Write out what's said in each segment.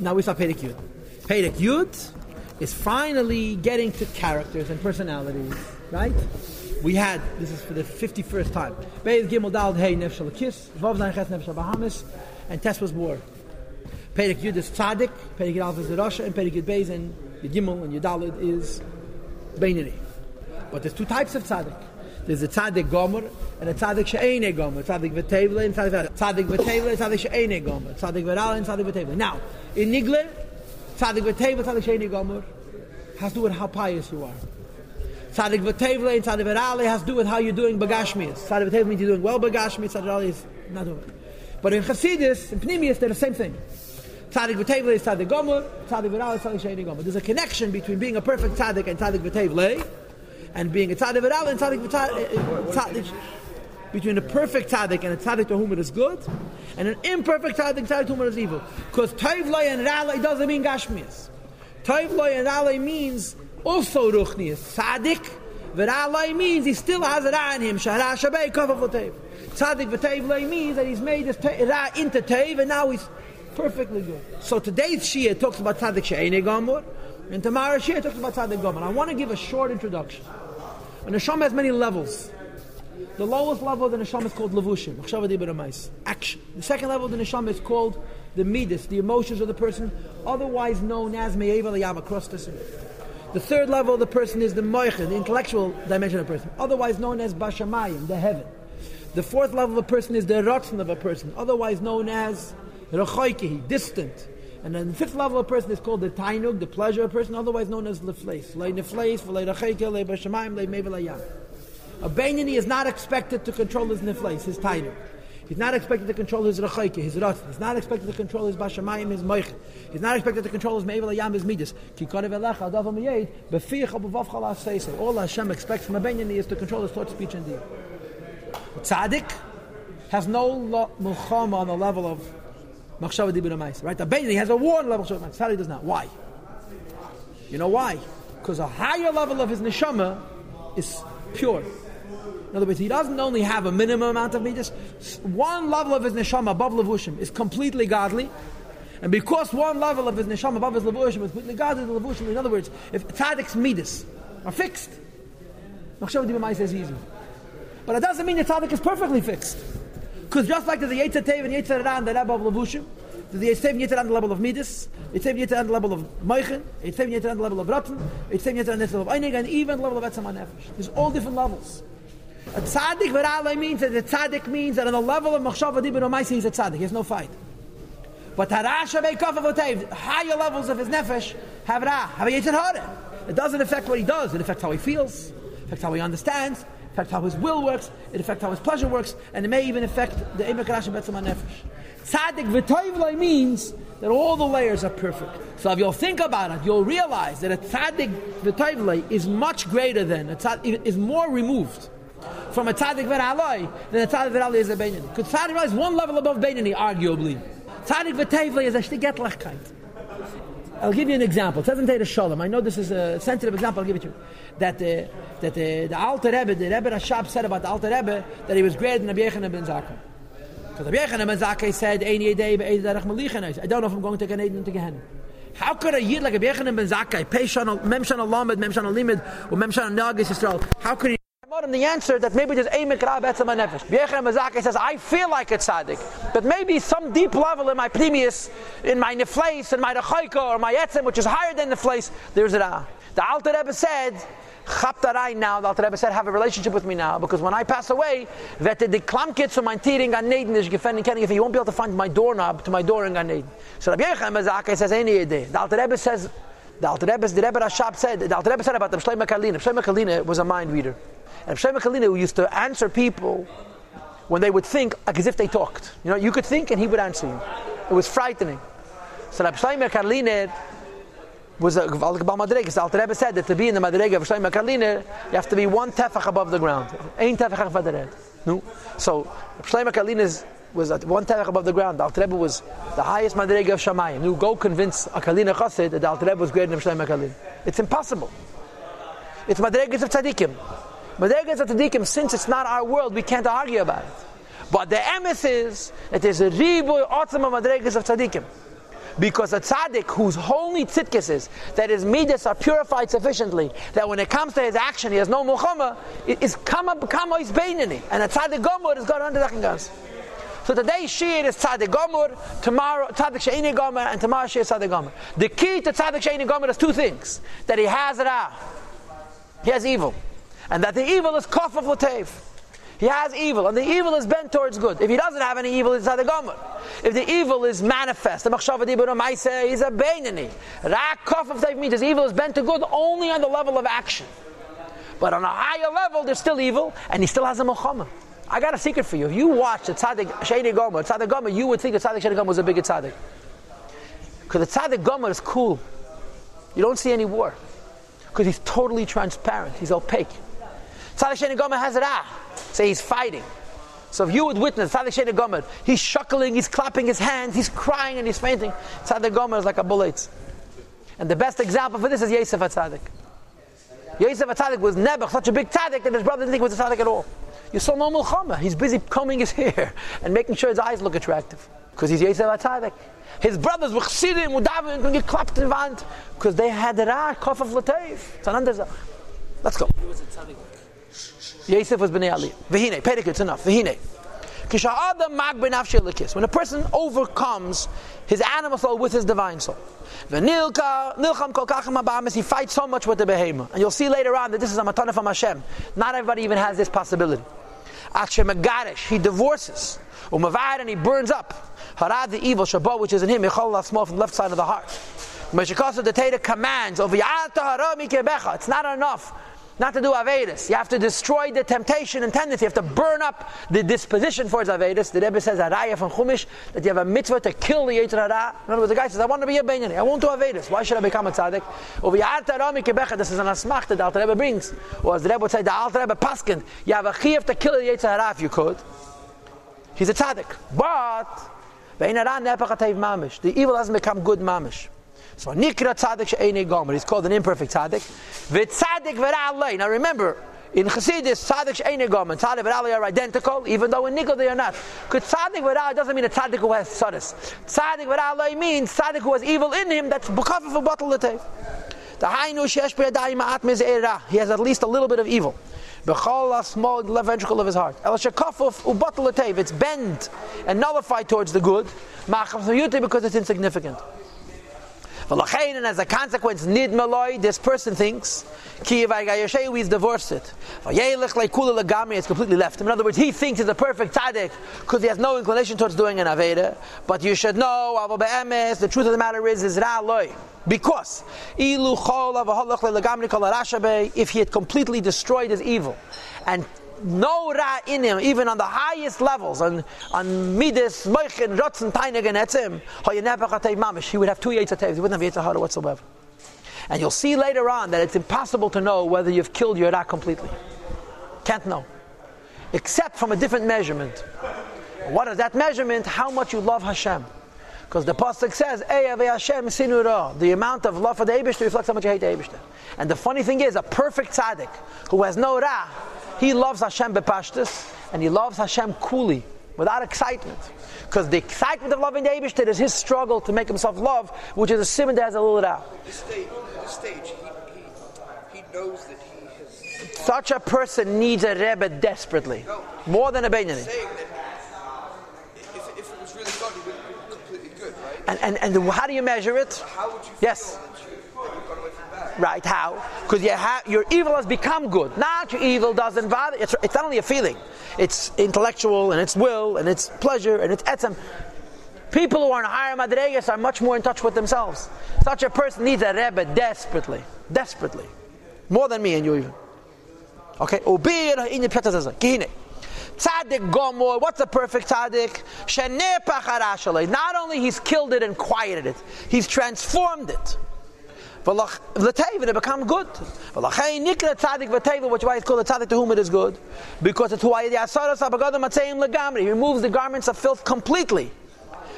now we saw Perek Yud. Perek Yud is finally getting to characters and personalities, right? We had, this is for the 51st time, Beis Gimel Dal Hey Nefesh Kis, Vav Zayin Ches Nefesh Behamis, and Tes was born. Perek Yud is Tzadik, Perek Yud is the Rasha, and Perek Yud Beis and the Gimel and Yudalid is Beinari. But there's two types of Tzadik. There's a Tzadik Gomer and a Tzadik She'ene Gomer. Tzadik V'Tevle and Tzadik V'Tevle. Tzadik V'Tevle and Tzadik She'ene Gomer. Tzadik V'Ral and Tzadik V'Tevle. Now, in Nigler, Tzadik V'Tevle, Tzadik She'ene Gomer has to do with how pious you are. Tzadik V'Tevle and Tzadik V'Ral has to do with how you're doing Bagashmias. Tzadik V'Tevle means you're doing well Bagashmias, Tzadik V'Ral is not doing it. But in Chassidus, in Pnimius, they're the same thing. Tzadik V'Tevle is Tzadik Gomer, Tzadik V'Ral is Tzadik She'ene Gomer. There's a connection between being a perfect Tzadik and Tzadik V'Tevle, and being a tzaddik and tzaddik between a perfect tzaddik and a tzaddik to whom it is good, and an imperfect tzaddik tzaddik to whom it is evil. Because toivloi and ralei doesn't mean gashmias. Toivloi and ralei means also ruchnias. Tzaddik v'ralei means he still has a ra in him. Shara shabei kovav l'tev. Tzaddik means that he's made his ra into tev, and now he's perfectly good. So today's Shia talks about tzaddik she'ene gamur, and tomorrow's Shia talks about tzaddik gamur. I want to give a short introduction. A neshama has many levels. The lowest level of the neshama is called levushim, action. The second level of the neshama is called the midas, the emotions of the person, otherwise known as me'eva liyava krostas. The third level of the person is the moicha, the intellectual dimension of the person, otherwise known as bashamayim, the heaven. The fourth level of a person is the rotzen of a person, otherwise known as rechoikehi, distant. And then the fifth level of person is called the tainug, the pleasure person, otherwise known as lefleis. Le nefleis, le racheke, le bashamayim, le mevelayam. A Bainani is not expected to control his nefleis, his tainug. He's not expected to control his racheke, his rat. He's not expected to control his bashamayim, his moich. He's not expected to control his mevelayam, his midas. All Hashem expects from a Bainani is to control his thought, speech, and deed. Tzaddik has no mulchama on the level of Machshava Dibur. Right? The Bainani has a war level of Machshava Tzaddik does not. Why? You know why? Because a higher level of his neshama is pure. In other words, he doesn't only have a minimum amount of midas, one level of his neshama above levushim is completely godly. And because one level of his neshama above his levushim is completely godly, the levushim, in other words, if tzaddik's midas are fixed, Machshava Dibur Amais is easy. But it doesn't mean the tzaddik is perfectly fixed. Because just like there's a Yetzer Tev and Yetzer Ra on the level of Levushim, there's a Yetzer Tev Yetzer on the level of Midas, Yetzer Yetzer on the level of Meichen, Yetzer Yetzer on the level of Ratten, Yetzer Yetzer on the level of Einig, and even the level of Etzam HaNefesh. There's all different levels. A tzaddik v'ra'alei means that the tzaddik means that on the level of Machshav Adibin Omaisi he's a tzaddik, he has no fight. But Harasha Beikaf Avotev, higher levels of his nefesh have Ra, have a Yetzer Hara. It doesn't affect what he does, it affects how he feels, it affects how he understands, affect how his will works, it affects how his pleasure works, and it may even affect the Emek Rashi Betzim Nefesh. Tzaddik v'toivlai means that all the layers are perfect. So if you'll think about it, you'll realize that a tzaddik v'toivlai is much greater than, a tzaddik, is more removed from a tzaddik v'raloi than a tzaddik v'raloi is a beinani. Because tzaddik is one level above beinani, arguably. Tzaddik v'toivlai is a shtigetlachkeit. I'll give you an example. It Teira Shalom. I know this is a sensitive example. I'll give it to you. That uh, that uh, the Alter Rebbe, the Rebbe Rashab said about the Alter Rebbe that he was greater than Rabbi Yechanan ben Zakkai. Because Rabbi Yechanan ben Zakkai said, "Eini yedei be'eid darach malichan." I don't know if I'm going to get into Gehenna. How could a yid like Rabbi Yechanan ben Zakkai, Peishan Memshan Alamed, Memshan Alimid, or Memshan Nagis Yisrael, how could he? The answer that maybe there's a mikra betzim nefesh. Says, I feel like a tzaddik, but maybe some deep level in my previous, in my nefleis, in my rechaika, or my etzem, which is higher than nefleis, there's a ra. Ah. The Alter Rebbe said, Chaptarai now, the Alter Rebbe said, have a relationship with me now, because when I pass away, that the klamkit zu mein Tier in Gan Eden is gefending kenning if you won't be able to find my doorknob to my door in Gan. So Rabbi Yechem says, any idea. The Alter Rebbe says, the Alter Rebbe, the Rebbe Rashab said, the Alter Rebbe said about the Shlomo Kalina. Shlomo Kalina was a mind reader. And Shlomo Kalina used to answer people when they would think like as if they talked. You know, you could think and he would answer you. It was frightening. So Rab Shlomo Kalina was a Gval Madrega. The Alter Rebbe said that to be in the Madrega of Shlomo Kalina, you have to be one tefach above the ground. Ein tefach. No. So Shlomo Kalina was at one tefach above the ground. The Alter Rebbe was the highest Madrega of Shamayim. You go convince a Kalina Chassid that the Alter Rebbe was greater than Shlomo Kalina. It's impossible. It's Madregas of Tzadikim. Madregas of Tzadikim, since it's not our world, we can't argue about it. But the emes is that there's a riboy otzma Madregas of Tzadikim. Because a tzaddik whose only tzidkis is that his midas are purified sufficiently, that when it comes to his action, he has no muchama, is kama kama is beinini. And a tzaddik gomor is got under gas. So today Shir is tzaddik gomor, tomorrow tzaddik sheini gomor, and tomorrow Shir is tzaddik gomor. The key to tzaddik sheini gomor is two things: that he has ra, he has evil, and that the evil is kof of latev. He has evil, and the evil is bent towards good. If he doesn't have any evil, not a gomer. If the evil is manifest, the machshava dibur say he's a beinani. Rak kof of means his evil is bent to good only on the level of action. But on a higher level, there's still evil, and he still has a mochama. I got a secret for you. If you watch the tzaddik sheni gomer, tzaddik gomer, you would think the tzaddik sheni gomer was a bigger tzaddik. Because the tzaddik gomer is cool. You don't see any war. Because he's totally transparent. He's opaque. Tzaddik sheni gomer has it ah. Say he's fighting. So if you would witness Tzaddik Sheni Gomer, he's shuckling, he's clapping his hands, he's crying and he's fainting. Tzaddik Gomer is like a bullet. And the best example for this is Yosef Tzaddik. Yosef Tzaddik was never such a big tzaddik that his brother didn't think he was a tzaddik at all. You saw no mulchama. He's busy combing his hair and making sure his eyes look attractive. Because he's Yosef Tzaddik. His brothers were chassidim, would daven, and get clapped in the wand because they had the ra, kof of lateif. It's uh, Let's go. Yosef was b'nei aliyah. V'hine, Perek, it's enough. V'hine. When a person overcomes his animal soul with his divine soul. He fights so much with the behemoth. And you'll see later on that this is a matana from Hashem. Not everybody even has this possibility. He divorces. Umavad And he burns up. Harad the evil shabbat which is in him. small from the left side of the heart. the Torah commands. Over It's not enough not to do Avedis. You have to destroy the temptation and tendency. You have to burn up the disposition for Avedis. The Rebbe says, Araya from Chumash, that you have a mitzvah to kill the Yetzer Hara. In other words, the guy says, I want to be a Benyani. I won't do Avedis. Why should I become a tzaddik? This is an asmach that the Alter Rebbe brings. Or as the Rebbe would say, the Alter Rebbe paskin. You have a chiyah to kill the Yetzer Hara if you could. He's a tzaddik. But, the evil hasn't become good mamish. So nikra tzaddik she'enei gomer. He's called an imperfect tzaddik. V'tzaddik v'ra'alei. Now remember, in Chassidus, tzaddik she'enei gomer, tzaddik v'ra'alei are identical, even though in nikra they are not. Because tzaddik v'ra'alei doesn't mean a tzaddik who has sadis. Tzaddik v'ra'alei means tzaddik who has evil in him that's b'kaf of The hainu she'esh b'yadayim ma'at miz'era. He has at least a little bit of evil. B'chol small left ventricle of his heart. El shekafuf ubatel It's bent and nullified towards the good. Ma'achaf because it's insignificant. And as a consequence, nid maloi, this person thinks, ki he's divorced it. It's completely left him. In other words, he thinks he's a perfect tzaddik because he has no inclination towards doing an aveda. But you should know, the truth of the matter is, is ra'loi. Because if he had completely destroyed his evil and no ra in him, even on the highest levels, on on midas, moichin, rotzen, tainig, and etzim, mamish, he would have two yetzatev, he wouldn't have yetzahara whatsoever. And you'll see later on that it's impossible to know whether you've killed your ra completely. Can't know. Except from a different measurement. What is that measurement? How much you love Hashem. Because the pasuk says, Hashem sinura. The amount of love for the Eibushter reflects how much you hate the Eibushter. And the funny thing is, a perfect tzaddik who has no ra he loves Hashem bepashtus, and he loves Hashem coolly, without excitement. Because the excitement of loving the Abishter is his struggle to make himself love, which is a simon that has a little. This stage, this stage he, he, he knows that he has. Such a person needs a Rebbe desperately. No, more than a Beinani. And, and, and how do you measure it? yes. Right, how? Because you your evil has become good. Not your evil doesn't bother. It's, it's not only a feeling, it's intellectual and it's will and it's pleasure and it's etzem. People who are in higher madregas are much more in touch with themselves. Such a person needs a Rebbe desperately. Desperately. More than me and you even. Okay? Tzaddik Gomor, what's a perfect tzaddik? Not only he's killed it and quieted it, he's transformed it. V'lateva, it become good. V'lachay nikra tzaddik v'teva, which is why it's called a tzaddik to whom it is good, because it's why the asaras abagadim matzeim legamri. He removes the garments of filth completely.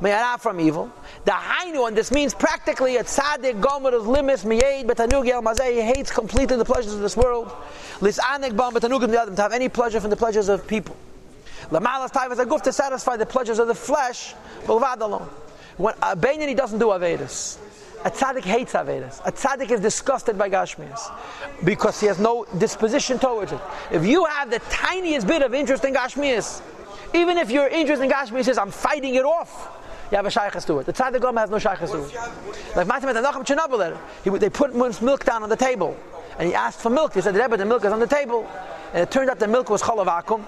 Mayara from evil. The hainu, and this means practically a tzaddik gomer is limis miyeid betanug el mazeh. He hates completely the pleasures of this world. Lisanek bam betanugim the to have any pleasure from the pleasures of people. Lamalas taivas aguf to satisfy the pleasures of the flesh, but alone. When uh, a Beinani doesn't do Avedis. A tzaddik hates Avedis. A tzaddik is disgusted by Gashmias because he has no disposition towards it. If you have the tiniest bit of interest in Gashmias, even if your interest in Gashmias says, I'm fighting it off, you have a shaykhs to it. The tzaddik gom has no shaykhs to it. Like Nachum Chernobyl, they put milk down on the table, and he asked for milk. He said, Rebbe, the milk is on the table. And it turned out the milk was chalav akum.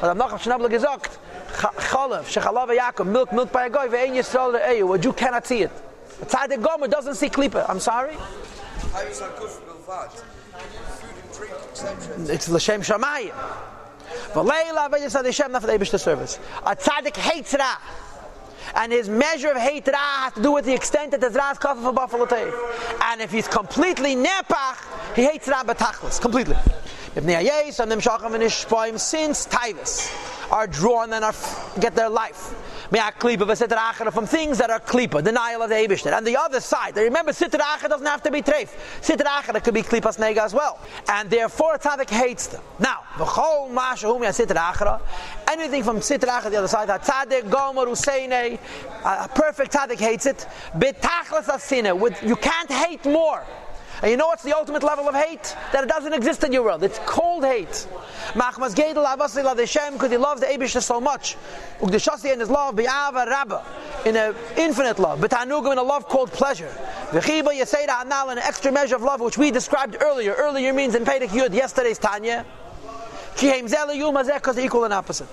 But Nachum Chernobyl gesagt, chalav, shechalav yakum, milk, milk by a guy, ve'en yisrael re'eyu, what you cannot see it. A tzaddik gomer doesn't see klipa. I'm sorry? It's l'shem shamayim. V'leila v'yisad Hashem not for the Eibush service. A tzaddik hates Ra. And his measure of hate Ra has to do with the extent that there's Ra's kafir for Buffalo Tev. And if he's completely nepach, he hates Ra betachlis, completely. If Neayes and them Shacham and Ishpoim since Taivas are drawn and are, get their life. From things that are klipa, denial of the Eibishter. And the other side, remember, Sitra Acher doesn't have to be treif. Sitra Acher could be klipas nega as well. And therefore, Tzaddik hates them. Now, v'chol ma'ashahum ya Sitra Acher, anything from Sitra Acher, the other side, Tzaddik, Gomer, Useine, a perfect Tzaddik hates it. Betachlas asine, you can't hate more. And you know what's the ultimate level of hate? That it doesn't exist in your world. It's cold hate. Machmas Gedel Avasi La Deshem because he loves the Abisha so much. Ugdeshasi in his love, Bi'ava Rabba, in an infinite love. B'tanugim in a love called pleasure. V'chiba Yeseda Anal an extra measure of love which we described earlier. Earlier means in Perek Yud, yesterday's Tanya. Kihem Zela Yul because they're equal and opposite.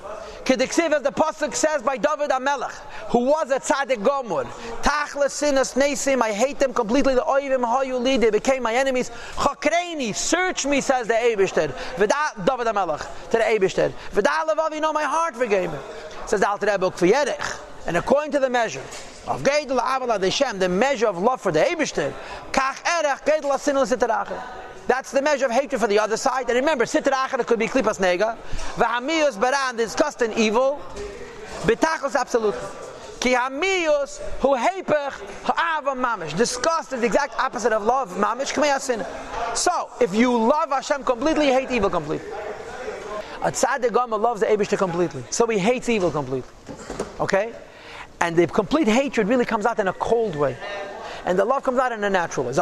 Kediksiv as the Pasuk says by David HaMelech, who was a tzaddik gomor. Tachla sinas nesim, I hate them completely. The oivim hayuli, they became my enemies. Chakreini, search me, says the Eibishter. V'da David HaMelech to the Eibishter. V'da levavi, know my heart forgave me. Says the Alter Rebbe, Kfiyerech. And according to the measure of Geidel Avala Deshem, the measure of love for the Eibishter, Kach Erech Geidel Asinul Sitarachah. That's the measure of hatred for the other side. And remember, Sitra Achara could be Klipas Nega. V'hamiyos baran, disgust and evil. Betachos absolute. Ki hamiyos hu hepech ha'ava mamish. Disgust is the exact opposite of love. Mamish k'meyasin. So, if you love Hashem completely, you hate evil completely. A tzaddik loves the Abishta completely. So he hates evil completely. Okay? And the complete hatred really comes out in a cold way. And the love comes out in a natural way.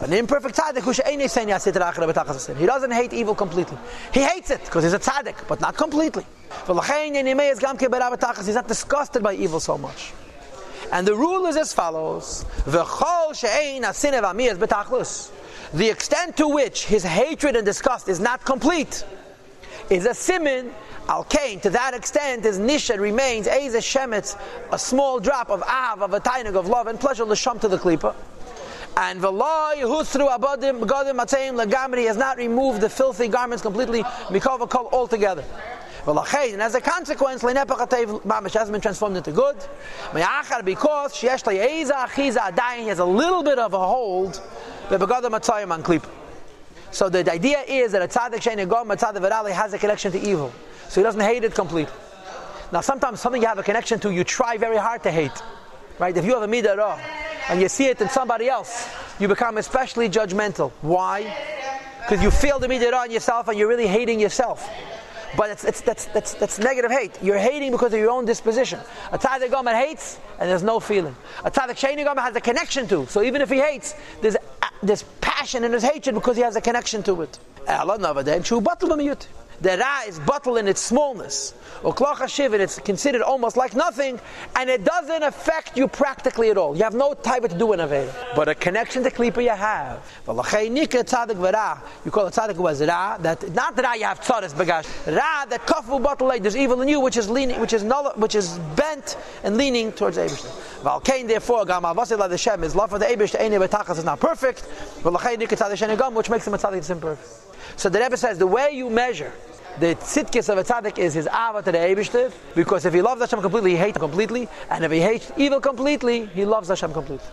An imperfect tzaddik He doesn't hate evil completely. He hates it because he's a tzaddik, but not completely. He's not disgusted by evil so much. And the rule is as follows: The extent to which his hatred and disgust is not complete is a simin Al Kain, to that extent, his nisha remains a shemetz, a small drop of av, of a tainig of love and pleasure, l'sham to the klipa. And v'lo yehusru abadim gadim matayim legamri has not removed the filthy garments completely, mikova kol altogether. And as a consequence, mamish hasn't been transformed into good. Because he has a little bit of a hold, so the idea is that a tzaddik shein yagom, a tzaddik v'rali has a connection to evil. So he doesn't hate it completely. Now sometimes something you have a connection to, you try very hard to hate. Right? If you have a midah and you see it in somebody else, you become especially judgmental. Why? Because you feel the midah on yourself and you're really hating yourself. But it's, it's, that's, that's, that's negative hate. You're hating because of your own disposition. A tzaddik gomer hates and there's no feeling. A tzaddik sheni gomer has a connection to. So even if he hates, there's, uh, there's passion in his hatred because he has a connection to it. The ra is bottled in its smallness. Or kloch and it's considered almost like nothing, and it doesn't affect you practically at all. You have no time to do an aveda. But a connection to klipa you have. You call it tzaddik was ra, that not ra you have tzaddis bagash. Ra that kafu bottle like there's evil in you, which is leaning, which is null, which is bent and leaning towards Eibush. Valkain therefore gam avasila the shem is love for the Eibush. Eine betachas is not perfect. Which makes him a tzaddik that's imperfect. So the Rebbe says the way you measure the tzidkis of a tzaddik is his ava to the Eibishter, because if he loves Hashem completely, he hates Him completely, and if he hates evil completely, he loves Hashem completely.